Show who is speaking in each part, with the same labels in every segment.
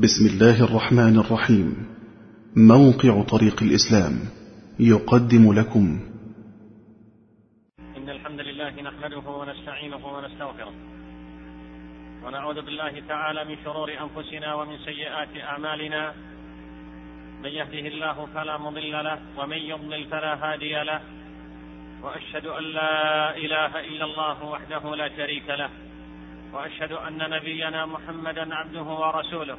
Speaker 1: بسم الله الرحمن الرحيم. موقع طريق الإسلام يقدم لكم.
Speaker 2: إن الحمد لله نحمده ونستعينه ونستغفره. ونعوذ بالله تعالى من شرور أنفسنا ومن سيئات أعمالنا. من يهده الله فلا مضل له ومن يضلل فلا هادي له. وأشهد أن لا إله إلا الله وحده لا شريك له. وأشهد أن نبينا محمدا عبده ورسوله.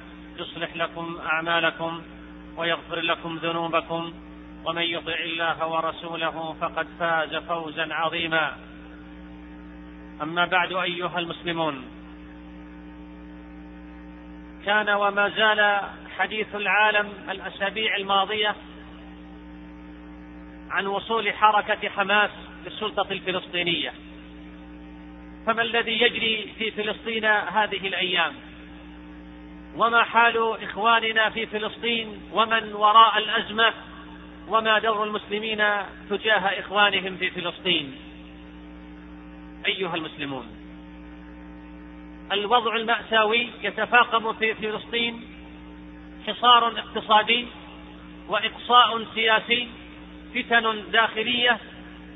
Speaker 2: يصلح لكم أعمالكم ويغفر لكم ذنوبكم ومن يطع الله ورسوله فقد فاز فوزا عظيما. أما بعد أيها المسلمون كان وما زال حديث العالم الأسابيع الماضية عن وصول حركة حماس للسلطة الفلسطينية. فما الذي يجري في فلسطين هذه الأيام؟ وما حال إخواننا في فلسطين ومن وراء الأزمة وما دور المسلمين تجاه إخوانهم في فلسطين. أيها المسلمون الوضع المأساوي يتفاقم في فلسطين حصار اقتصادي وإقصاء سياسي فتن داخلية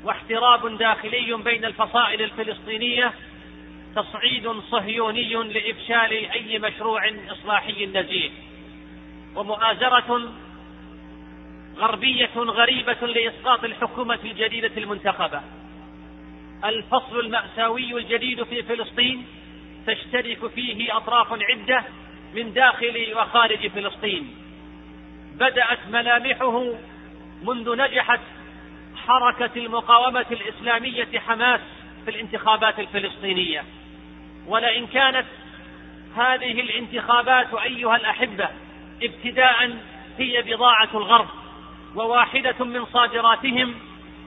Speaker 2: واحتراب داخلي بين الفصائل الفلسطينية تصعيد صهيوني لإفشال أي مشروع إصلاحي نزيه. ومؤازرة غربية غريبة لإسقاط الحكومة الجديدة المنتخبة. الفصل المأساوي الجديد في فلسطين تشترك فيه أطراف عدة من داخل وخارج فلسطين. بدأت ملامحه منذ نجحت حركة المقاومة الإسلامية حماس في الانتخابات الفلسطينية. ولئن كانت هذه الانتخابات أيها الأحبة ابتداء هي بضاعة الغرب وواحدة من صادراتهم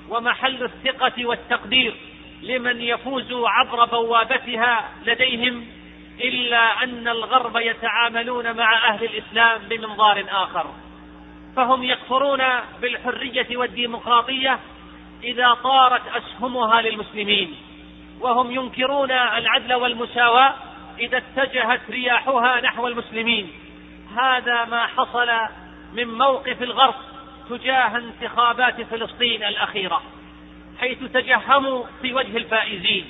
Speaker 2: ومحل الثقة والتقدير لمن يفوز عبر بوابتها لديهم إلا أن الغرب يتعاملون مع أهل الإسلام بمنظار آخر. فهم يكفرون بالحرية والديمقراطية إذا طارت أسهمها للمسلمين. وهم ينكرون العدل والمساواة إذا اتجهت رياحها نحو المسلمين. هذا ما حصل من موقف الغرب تجاه انتخابات فلسطين الأخيرة حيث تجهموا في وجه الفائزين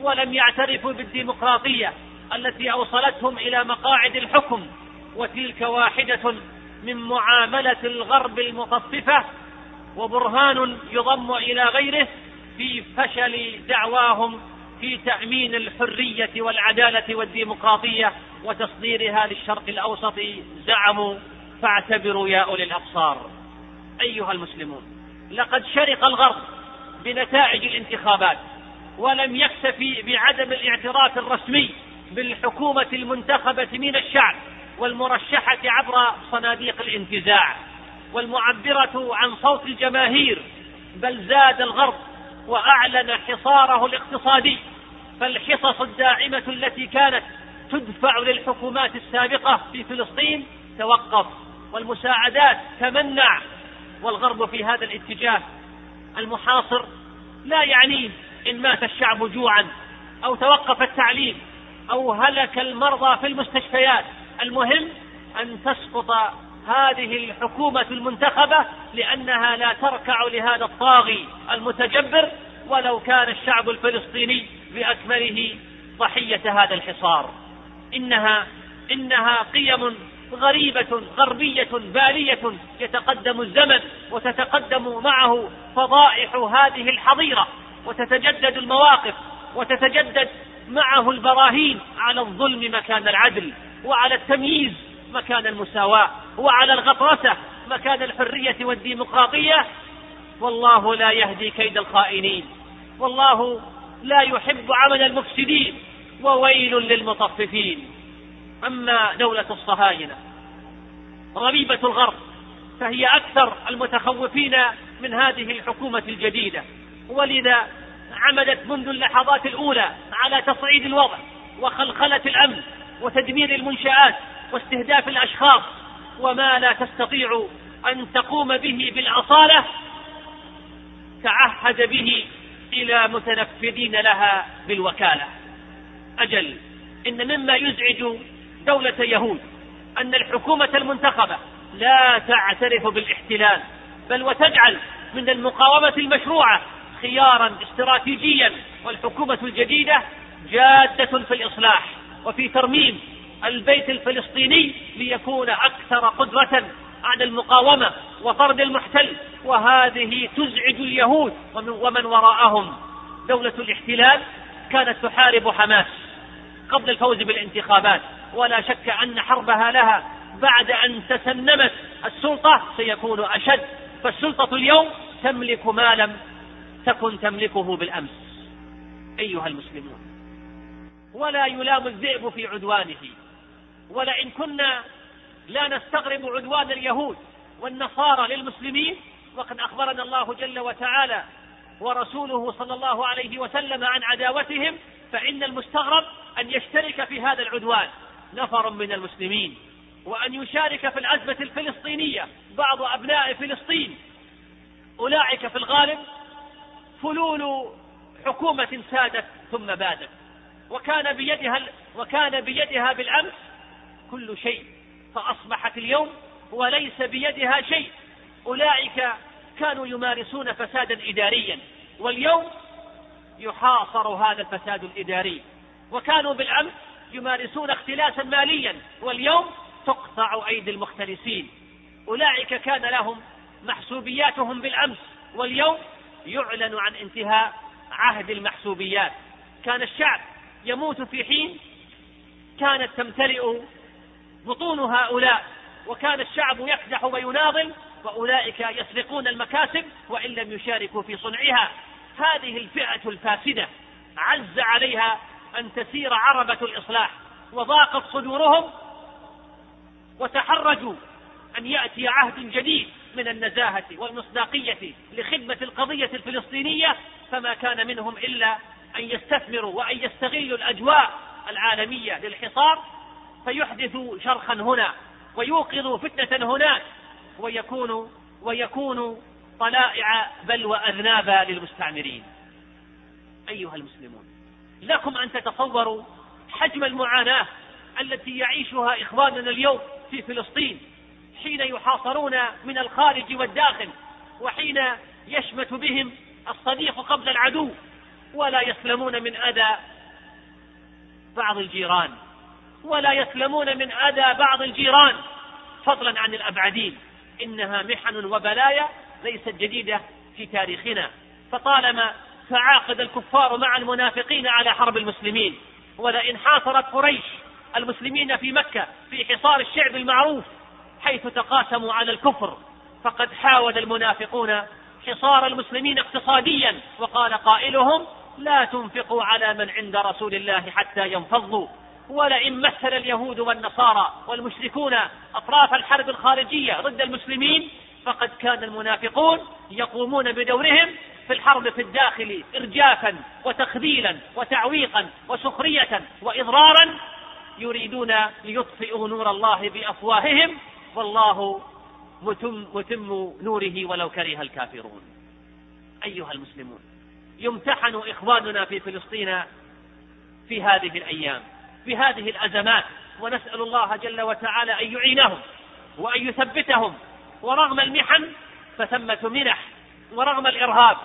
Speaker 2: ولم يعترفوا بالديمقراطية التي أوصلتهم إلى مقاعد الحكم. وتلك واحدة من معاملة الغرب المطففة وبرهان يضم إلى غيره في فشل دعواهم في تأمين الحرية والعدالة والديمقراطية وتصديرها للشرق الأوسط زعموا فاعتبروا يا أولي الأبصار. أيها المسلمون لقد شرق الغرب بنتائج الانتخابات ولم يكتفي بعدم الاعتراف الرسمي بالحكومة المنتخبة من الشعب والمرشحة عبر صناديق الانتزاع والمعبرة عن صوت الجماهير بل زاد الغرب وأعلن حصاره الاقتصادي فالحصص الداعمة التي كانت تدفع للحكومات السابقة في فلسطين توقف والمساعدات تمنع والغرب في هذا الاتجاه المحاصر لا يعنيه إن مات الشعب جوعا أو توقف التعليم أو هلك المرضى في المستشفيات. المهم أن تسقط هذه الحكومة المنتخبة لأنها لا تركع لهذا الطاغي المتجبر ولو كان الشعب الفلسطيني بأكمله ضحية هذا الحصار. إنها إنها قيم غريبة غربية بالية يتقدم الزمن وتتقدم معه فضائح هذه الحظيرة وتتجدد المواقف وتتجدد معه البراهين على الظلم مكان العدل وعلى التمييز مكان المساواة. وعلى الغطرسة مكان الحرية والديمقراطية والله لا يهدي كيد الخائنين. والله لا يحب عمل المفسدين وويل للمطففين. أما دولة الصهاينة ربيبة الغرب فهي أكثر المتخوفين من هذه الحكومة الجديدة. ولذا عملت منذ اللحظات الأولى على تصعيد الوضع وخلخلة الأمن وتدمير المنشآت واستهداف الأشخاص وما لا تستطيع أن تقوم به بالأصالة تعهد به إلى متنفذين لها بالوكالة. أجل إن مما يزعج دولة يهود أن الحكومة المنتخبة لا تعترف بالاحتلال بل وتجعل من المقاومة المشروعة خيارا استراتيجيا والحكومة الجديدة جادة في الإصلاح وفي ترميم البيت الفلسطيني ليكون أكثر قدرة على المقاومة وطرد المحتل وهذه تزعج اليهود ومن وراءهم. دولة الاحتلال كانت تحارب حماس قبل الفوز بالانتخابات ولا شك أن حربها لها بعد أن تسنمت السلطة سيكون أشد فالسلطة اليوم تملك ما لم تكن تملكه بالأمس. أيها المسلمون ولا يلام الذئب في عدوانه. ولئن كنا لا نستغرب عدوان اليهود والنصارى للمسلمين وقد أخبرنا الله جل وتعالى ورسوله صلى الله عليه وسلم عن عداوتهم فإن المستغرب أن يشترك في هذا العدوان نفر من المسلمين وأن يشارك في الأزمة الفلسطينية بعض أبناء فلسطين. أولئك في الغالب فلول حكومة سادت ثم بادت وكان بيدها وكان بيدها بالأمس كل شيء فأصبحت اليوم وليس بيدها شيء. أولئك كانوا يمارسون فسادا إداريا واليوم يحاصر هذا الفساد الإداري. وكانوا بالأمس يمارسون اختلاسا ماليا واليوم تقطع أيدي المختلسين. أولئك كان لهم محسوبياتهم بالأمس واليوم يعلن عن انتهاء عهد المحسوبيات. كان الشعب يموت في حين كانت تمتلئ بطون هؤلاء وكان الشعب يكدح ويناضل وأولئك يسرقون المكاسب وإن لم يشاركوا في صنعها. هذه الفئة الفاسدة عز عليها أن تسير عربة الإصلاح وضاقت صدورهم وتحرجوا أن يأتي عهد جديد من النزاهة والمصداقية لخدمة القضية الفلسطينية فما كان منهم إلا أن يستثمروا وأن يستغلوا الأجواء العالمية للحصار فيحدث شرخا هنا ويوقظ فتنة هناك ويكون ويكون طلائع بل وأذنابا للمستعمرين. أيها المسلمون لكم أن تتصوروا حجم المعاناة التي يعيشها إخواننا اليوم في فلسطين حين يحاصرون من الخارج والداخل وحين يشمت بهم الصديق قبل العدو ولا يسلمون من أذى بعض الجيران. ولا يسلمون من أذى بعض الجيران. فضلا عن الأبعدين. إنها محن وبلايا ليست جديدة في تاريخنا. فطالما تعاقد الكفار مع المنافقين على حرب المسلمين ولئن حاصرت قريش المسلمين في مكة في حصار الشعب المعروف حيث تقاسموا على الكفر فقد حاول المنافقون حصار المسلمين اقتصاديا وقال قائلهم لا تنفقوا على من عند رسول الله حتى ينفضوا. ولئن مثل اليهود والنصارى والمشركون أطراف الحرب الخارجية ضد المسلمين فقد كان المنافقون يقومون بدورهم في الحرب في الداخل إرجافا وتخذيلا وتعويقا وسخرية وإضرارا يريدون ليطفئوا نور الله بأفواههم والله متم, متم نوره ولو كره الكافرون. أيها المسلمون يمتحن إخواننا في فلسطين في هذه الأيام. بهذه الأزمات ونسأل الله جل وتعالى أن يعينهم وأن يثبتهم. ورغم المحن فثمة منح ورغم الإرهاب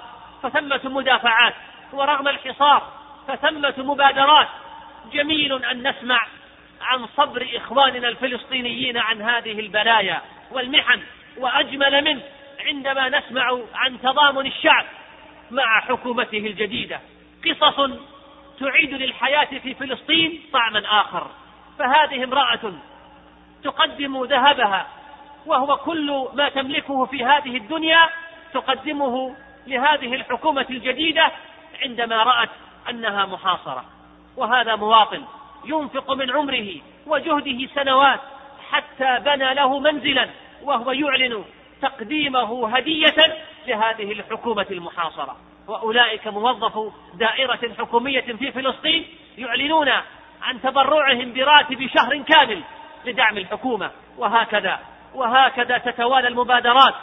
Speaker 2: فثمة مدافعات ورغم الحصار فثمة مبادرات. جميل أن نسمع عن صبر إخواننا الفلسطينيين عن هذه البلايا والمحن وأجمل منه عندما نسمع عن تضامن الشعب مع حكومته الجديدة. قصص تعيد للحياة في فلسطين طعما آخر فهذه امرأة تقدم ذهبها وهو كل ما تملكه في هذه الدنيا تقدمه لهذه الحكومة الجديدة عندما رأت أنها محاصرة. وهذا مواطن ينفق من عمره وجهده سنوات حتى بنى له منزلا وهو يعلن تقديمه هدية لهذه الحكومة المحاصرة. وأولئك موظفو دائرة حكومية في فلسطين يعلنون عن تبرعهم براتب شهر كامل لدعم الحكومة. وهكذا وهكذا تتوالى المبادرات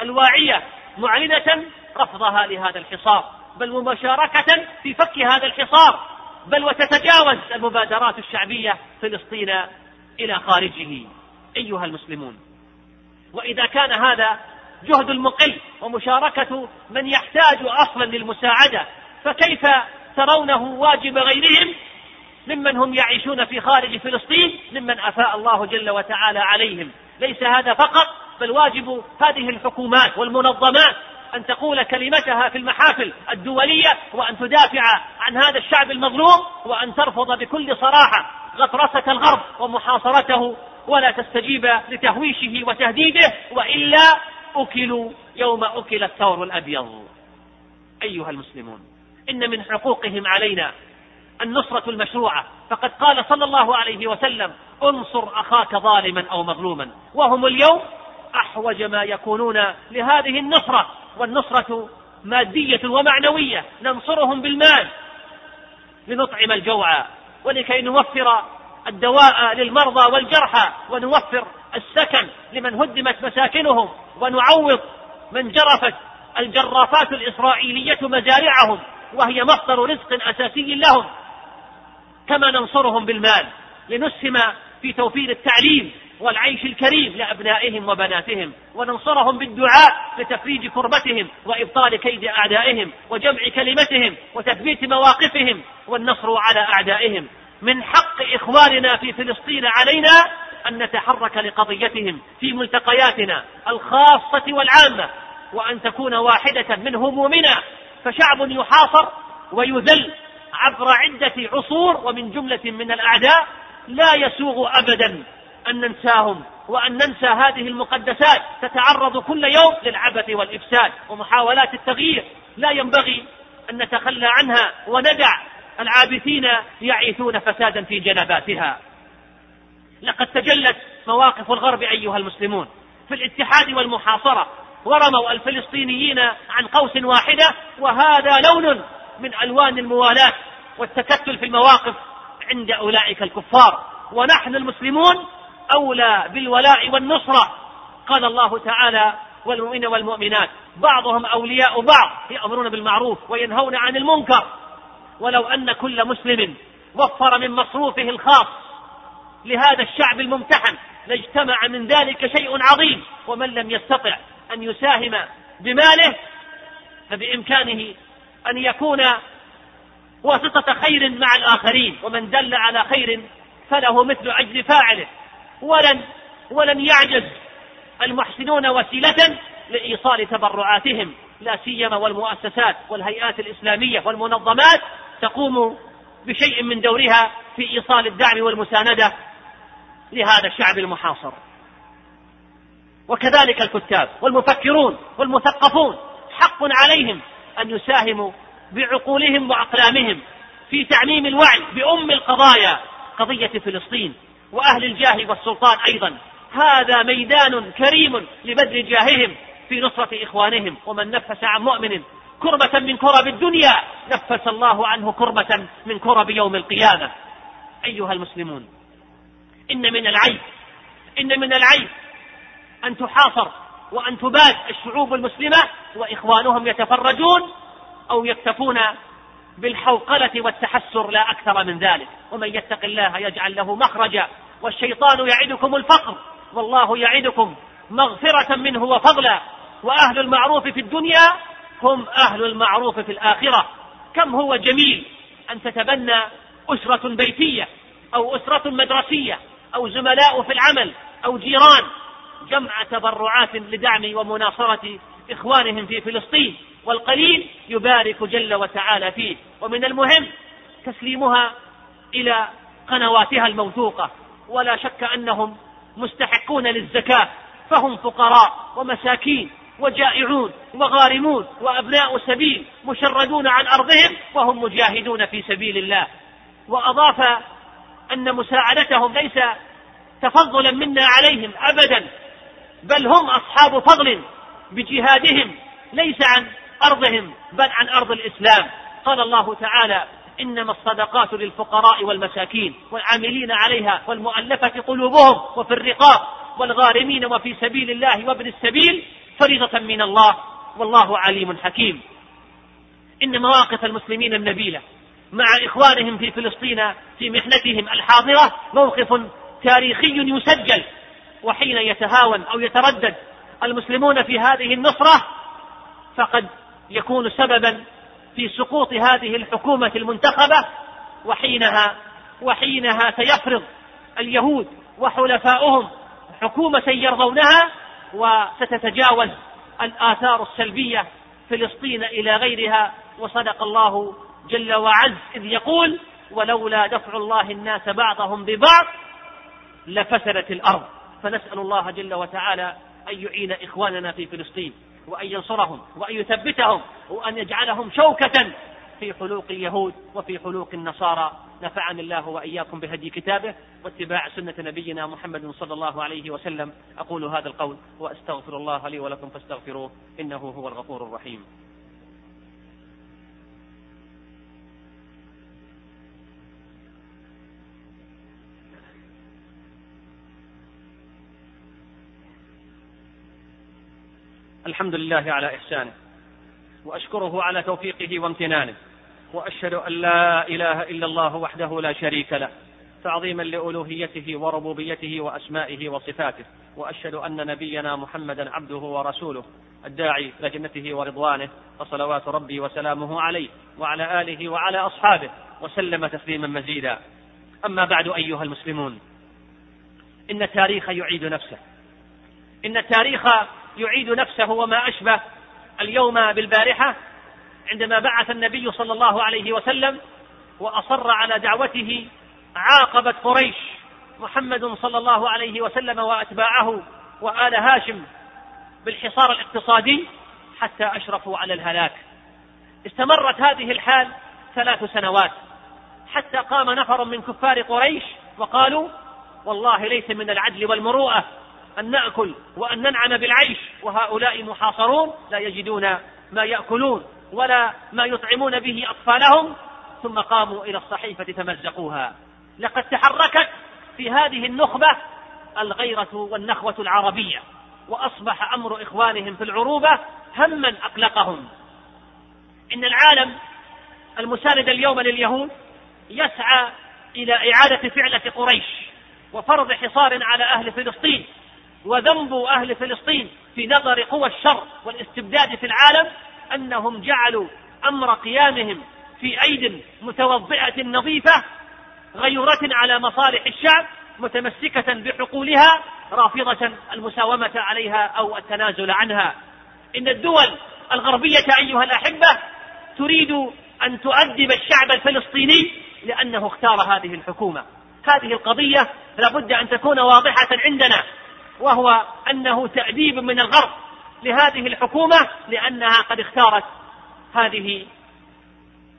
Speaker 2: الواعية معلنة رفضها لهذا الحصار بل ومشاركة في فك هذا الحصار بل وتتجاوز المبادرات الشعبية فلسطين إلى خارجه. أيها المسلمون وإذا كان هذا جهد المقل ومشاركة من يحتاج أصلا للمساعدة. فكيف ترونه واجب غيرهم؟ ممن هم يعيشون في خارج فلسطين ممن أفاء الله جل وتعالى عليهم. ليس هذا فقط بل واجب هذه الحكومات والمنظمات أن تقول كلمتها في المحافل الدولية وأن تدافع عن هذا الشعب المظلوم وأن ترفض بكل صراحة غطرسة الغرب ومحاصرته ولا تستجيب لتهويشه وتهديده وإلا أكلوا يوم أكل الثور الأبيض. أيها المسلمون إن من حقوقهم علينا النصرة المشروعة. فقد قال صلى الله عليه وسلم انصر أخاك ظالما أو مظلوما. وهم اليوم أحوج ما يكونون لهذه النصرة. والنصرة مادية ومعنوية. ننصرهم بالمال لنطعم الجوع ولكي نوفر الدواء للمرضى والجرحى ونوفر السكن لمن هدمت مساكنهم. ونعوض من جرفت الجرافات الإسرائيلية مزارعهم وهي مصدر رزق أساسي لهم. كما ننصرهم بالمال لنسهم في توفير التعليم والعيش الكريم لأبنائهم وبناتهم وننصرهم بالدعاء لتفريج كربتهم وإبطال كيد أعدائهم وجمع كلمتهم وتثبيت مواقفهم والنصر على أعدائهم. من حق إخواننا في فلسطين علينا أن نتحرك لقضيتهم في ملتقياتنا الخاصة والعامة وأن تكون واحدة من همومنا فشعب يحاصر ويذل عبر عدة عصور ومن جملة من الأعداء لا يسوغ أبدا أن ننساهم وأن ننسى هذه المقدسات تتعرض كل يوم للعبث والإفساد ومحاولات التغيير. لا ينبغي أن نتخلى عنها وندع العابثين يعيثون فسادا في جنباتها. لقد تجلت مواقف الغرب أيها المسلمون في الاتحاد والمحاصرة ورموا الفلسطينيين عن قوس واحدة وهذا لون من ألوان الموالاة والتكتل في المواقف عند أولئك الكفار. ونحن المسلمون أولى بالولاء والنصرة قال الله تعالى والمؤمنين والمؤمنات. بعضهم أولياء بعض يأمرون بالمعروف وينهون عن المنكر. ولو أن كل مسلم وفر من مصروفه الخاص لهذا الشعب الممتحن. لاجتمع من ذلك شيء عظيم. ومن لم يستطع أن يساهم بماله فبإمكانه أن يكون واسطة خير مع الآخرين. ومن دل على خير فله مثل أجر فاعله. ولن ولن يعجز المحسنون وسيلة لإيصال تبرعاتهم. لا سيما والمؤسسات والهيئات الإسلامية والمنظمات تقوم بشيء من دورها في إيصال الدعم والمساندة لهذا الشعب المحاصر. وكذلك الكتاب والمفكرون والمثقفون حق عليهم أن يساهموا بعقولهم وأقلامهم في تعميم الوعي بأم القضايا قضية فلسطين وأهل الجاه والسلطان أيضا. هذا ميدان كريم لبذل جاههم في نصرة إخوانهم ومن نفس عن مؤمن. كربة من كرب الدنيا نفس الله عنه كربة من كرب يوم القيامة. أيها المسلمون إن من العيب إن من العيب أن تحاصر وأن تباد الشعوب المسلمة وإخوانهم يتفرجون أو يكتفون بالحوقلة والتحسر لا أكثر من ذلك. ومن يتق الله يجعل له مخرجا والشيطان يعدكم الفقر والله يعدكم مغفرة منه وفضلا. وأهل المعروف في الدنيا هم أهل المعروف في الآخرة. كم هو جميل أن تتبنى أسرة بيتية أو أسرة مدرسية أو زملاء في العمل أو جيران جمع تبرعات لدعم ومناصرة إخوانهم في فلسطين والقليل يبارك جل وتعالى فيه. ومن المهم تسليمها إلى قنواتها الموثوقة. ولا شك أنهم مستحقون للزكاة فهم فقراء ومساكين وجائعون وغارمون وأبناء سبيل مشردون عن أرضهم وهم مجاهدون في سبيل الله. وأضاف أن مساعدتهم ليس تفضلا منا عليهم أبدا بل هم أصحاب فضل بجهادهم ليس عن أرضهم بل عن أرض الإسلام. قال الله تعالى إنما الصدقات للفقراء والمساكين والعاملين عليها والمؤلفة قلوبهم وفي الرقاب والغارمين وفي سبيل الله وابن السبيل فريضة من الله والله عليم حكيم. إن مواقف المسلمين النبيلة مع إخوانهم في فلسطين في محنتهم الحاضرة موقف تاريخي يسجل. وحين يتهاون أو يتردد المسلمون في هذه النصرة فقد يكون سببا في سقوط هذه الحكومة المنتخبة وحينها وحينها سيفرض اليهود وحلفاؤهم حكومة يرضونها وستتجاوز الآثار السلبية فلسطين إلى غيرها. وصدق الله جل وعز إذ يقول ولولا دفع الله الناس بعضهم ببعض لفسدت الأرض. فنسأل الله جل وتعالى أن يعين إخواننا في فلسطين وأن ينصرهم وأن يثبتهم وأن يجعلهم شوكة في حلوق اليهود وفي حلوق النصارى. نفعني الله وإياكم بهدي كتابه واتباع سنة نبينا محمد صلى الله عليه وسلم. أقول هذا القول وأستغفر الله لي ولكم فاستغفروه إنه هو الغفور الرحيم. الحمد لله على إحسانه وأشكره على توفيقه وامتنانه وأشهد أن لا إله إلا الله وحده لا شريك له تعظيما لألوهيته وربوبيته وأسمائه وصفاته وأشهد أن نبينا محمدا عبده ورسوله الداعي إلى جنته ورضوانه فصلوات ربي وسلامه عليه وعلى آله وعلى أصحابه وسلم تسليما مزيدا. أما بعد أيها المسلمون إن التاريخ يعيد نفسه إن التاريخ يعيد نفسه وما أشبه اليوم بالبارحة عندما بعث النبي صلى الله عليه وسلم وأصر على دعوته عاقبت قريش محمد صلى الله عليه وسلم وأتباعه وآل هاشم بالحصار الاقتصادي حتى أشرفوا على الهلاك. استمرت هذه الحال ثلاث سنوات حتى قام نفر من كفار قريش وقالوا والله ليس من العدل والمروءة أن نأكل وأن ننعم بالعيش وهؤلاء محاصرون لا يجدون ما يأكلون ولا ما يطعمون به أطفالهم ثم قاموا إلى الصحيفة فمزقوها لقد تحركت في هذه النخبة الغيرة والنخوة العربية وأصبح أمر إخوانهم في العروبة هما أقلقهم. إن العالم المساند اليوم لليهود يسعى إلى إعادة فعلة قريش وفرض حصار على أهل فلسطين وذنب أهل فلسطين في نظر قوى الشر والاستبداد في العالم أنهم جعلوا أمر قيامهم في أيد متوضئة نظيفة غيرة على مصالح الشعب متمسكة بحقولها رافضة المساومة عليها أو التنازل عنها. إن الدول الغربية أيها الأحبة تريد أن تؤدب الشعب الفلسطيني لأنه اختار هذه الحكومة. هذه القضية لابد أن تكون واضحة عندنا. وهو أنه تأديب من الغرب لهذه الحكومة لأنها قد اختارت هذه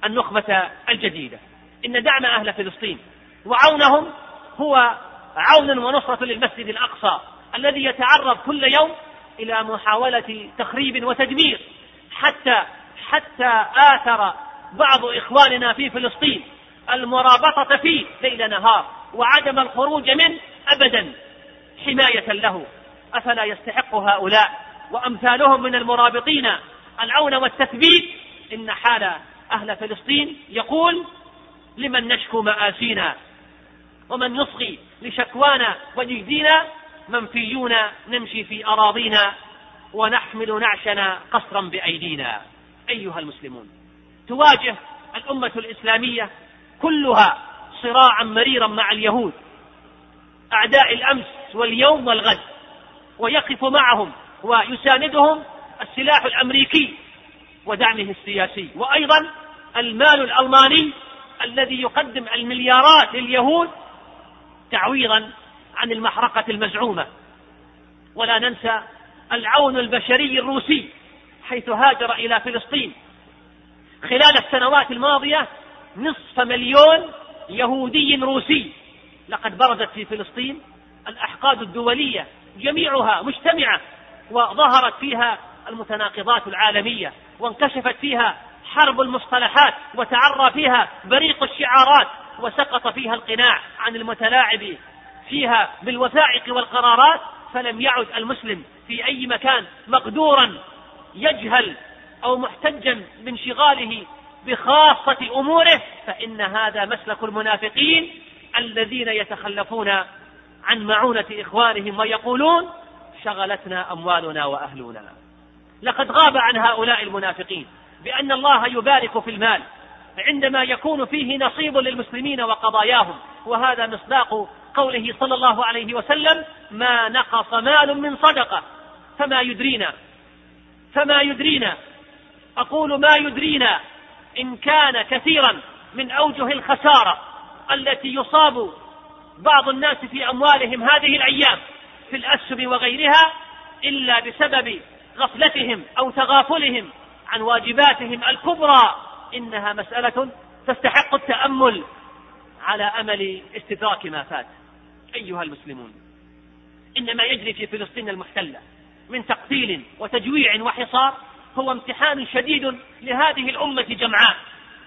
Speaker 2: النخبة الجديدة. إن دعم أهل فلسطين وعونهم هو عون ونصرة للمسجد الأقصى الذي يتعرض كل يوم إلى محاولة تخريب وتدمير حتى حتى آثر بعض إخواننا في فلسطين المرابطة فيه ليل نهار وعدم الخروج منه أبدا. حماية له. أفلا يستحق هؤلاء؟ وأمثالهم من المرابطين. العون والتثبيت. إن حال أهل فلسطين يقول لمن نشكو مآسينا؟ ومن يصغي لشكوانا ونجدينا منفيون نمشي في أراضينا؟ ونحمل نعشنا قصرا بأيدينا. أيها المسلمون تواجه الأمة الإسلامية كلها صراعا مريرا مع اليهود. أعداء الأمس واليوم والغد ويقف معهم ويساندهم السلاح الأمريكي ودعمه السياسي وأيضا المال الألماني الذي يقدم المليارات لليهود تعويضا عن المحرقة المزعومة. ولا ننسى العون البشري الروسي حيث هاجر إلى فلسطين. خلال السنوات الماضية نصف مليون يهودي روسي لقد برزت في فلسطين الأحقاد الدولية جميعها مجتمعة وظهرت فيها المتناقضات العالمية وانكشفت فيها حرب المصطلحات وتعرى فيها بريق الشعارات وسقط فيها القناع عن المتلاعب فيها بالوثائق والقرارات فلم يعد المسلم في أي مكان مقدورا يجهل أو محتجا بانشغاله بخاصة أموره فإن هذا مسلك المنافقين الذين يتخلفون عن معونة إخوانهم ويقولون شغلتنا أموالنا وأهلنا. لقد غاب عن هؤلاء المنافقين بأن الله يبارك في المال عندما يكون فيه نصيب للمسلمين وقضاياهم وهذا مصداق قوله صلى الله عليه وسلم ما نقص مال من صدقة فما يدرينا فما يدرينا. أقول ما يدرينا إن كان كثيرا من أوجه الخسارة التي يصاب بعض الناس في أموالهم هذه الأيام في الأسهم وغيرها إلا بسبب غفلتهم أو تغافلهم عن واجباتهم الكبرى. إنها مسألة تستحق التأمل على أمل استدراك ما فات. أيها المسلمون إن ما يجري في فلسطين المحتلة من تقتيل وتجويع وحصار هو امتحان شديد لهذه الأمة جمعاء.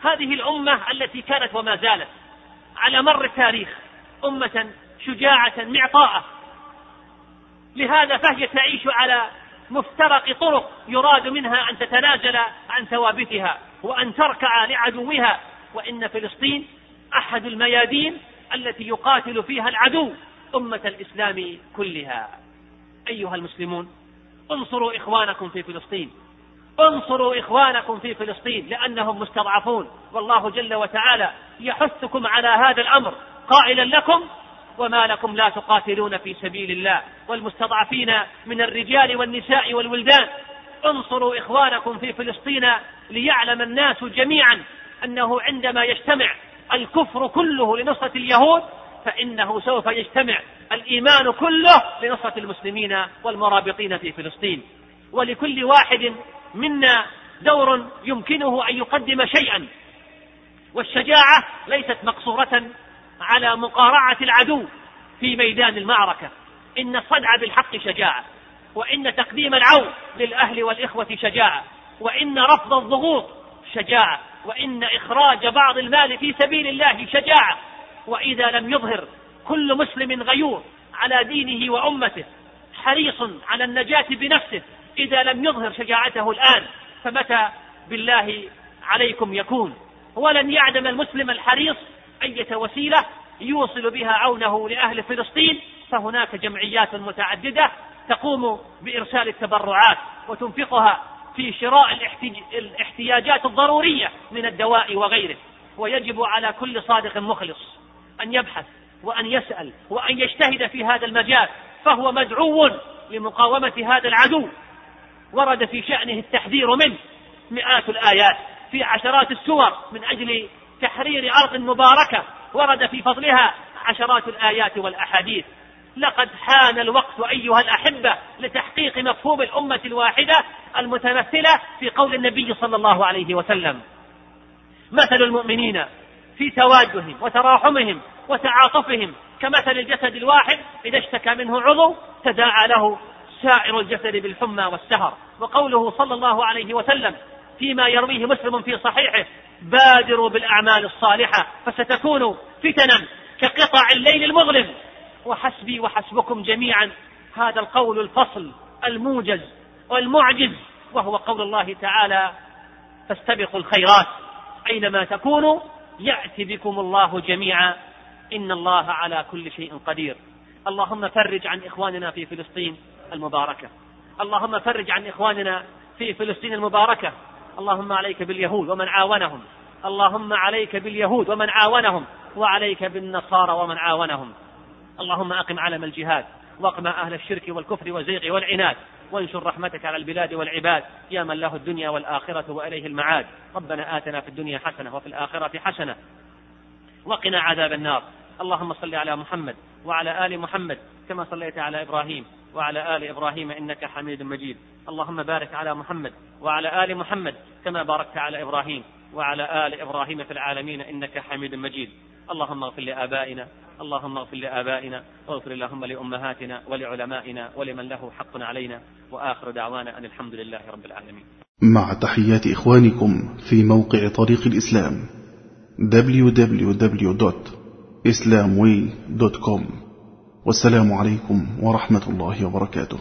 Speaker 2: هذه الأمة التي كانت وما زالت على مر التاريخ أمة شجاعة معطاءة. لهذا فهي تعيش على مفترق طرق يراد منها أن تتنازل عن ثوابتها وأن تركع لعدوها. وإن فلسطين أحد الميادين التي يقاتل فيها العدو أمة الإسلام كلها. أيها المسلمون انصروا إخوانكم في فلسطين. انصروا إخوانكم في فلسطين لأنهم مستضعفون. والله جل وتعالى يحثكم على هذا الأمر. قائلا لكم وما لكم لا تقاتلون في سبيل الله والمستضعفين من الرجال والنساء والولدان. انصروا إخوانكم في فلسطين ليعلم الناس جميعا أنه عندما يجتمع الكفر كله لنصرة اليهود فإنه سوف يجتمع الإيمان كله لنصرة المسلمين والمرابطين في فلسطين. ولكل واحد منا دور يمكنه أن يقدم شيئا والشجاعة ليست مقصورة على مقارعة العدو في ميدان المعركة. إن الصدع بالحق شجاعة وإن تقديم العون للأهل والإخوة شجاعة وإن رفض الضغوط شجاعة وإن إخراج بعض المال في سبيل الله شجاعة. وإذا لم يظهر كل مسلم غيور على دينه وأمته حريص على النجاة بنفسه إذا لم يظهر شجاعته الآن فمتى بالله عليكم يكون؟ ولن يعدم المسلم الحريص أية وسيلة يوصل بها عونه لأهل فلسطين فهناك جمعيات متعددة تقوم بإرسال التبرعات وتنفقها في شراء الاحتياجات الضرورية من الدواء وغيره. ويجب على كل صادق مخلص أن يبحث وأن يسأل وأن يجتهد في هذا المجال فهو مدعو لمقاومة هذا العدو. ورد في شأنه التحذير منه مئات الآيات في عشرات السور من أجل تحرير أرض مباركة ورد في فضلها عشرات الآيات والأحاديث. لقد حان الوقت أيها الأحبة لتحقيق مفهوم الأمة الواحدة المتمثلة في قول النبي صلى الله عليه وسلم. مثل المؤمنين في توادهم وتراحمهم وتعاطفهم كمثل الجسد الواحد إذا اشتكى منه عضو تداعى له سائر الجسد بالحمى والسهر. وقوله صلى الله عليه وسلم فيما يرويه مسلم في صحيحه بادروا بالأعمال الصالحة فستكون فتنا كقطع الليل المظلم. وحسبي وحسبكم جميعا هذا القول الفصل الموجز والمعجز وهو قول الله تعالى فاستبقوا الخيرات أينما تكونوا يأتي بكم الله جميعا. إن الله على كل شيء قدير. اللهم فرج عن إخواننا في فلسطين المباركة. اللهم فرج عن إخواننا في فلسطين المباركة. اللهم عليك باليهود ومن عاونهم. اللهم عليك باليهود ومن عاونهم. وعليك بالنصارى ومن عاونهم. اللهم أقم علم الجهاد. واقمع أهل الشرك والكفر والزيغ والعناد. وانشر رحمتك على البلاد والعباد. يا من له الدنيا والآخرة وإليه المعاد. ربنا آتنا في الدنيا حسنة وفي الآخرة حسنة. وقنا عذاب النار. اللهم صل على محمد وعلى آل محمد كما صليت على إبراهيم. وعلى آل إبراهيم إنك حميد مجيد. اللهم بارك على محمد وعلى آل محمد كما باركت على إبراهيم وعلى آل إبراهيم في العالمين إنك حميد مجيد. اللهم اغفر لآبائنا اللهم اغفر لآبائنا واغفر اللهم لأمهاتنا ولعلمائنا ولمن له حق علينا. وآخر دعوانا أن الحمد لله رب العالمين.
Speaker 1: مع تحيات إخوانكم في موقع طريق الإسلام www.islamway.com والسلام عليكم ورحمة الله وبركاته.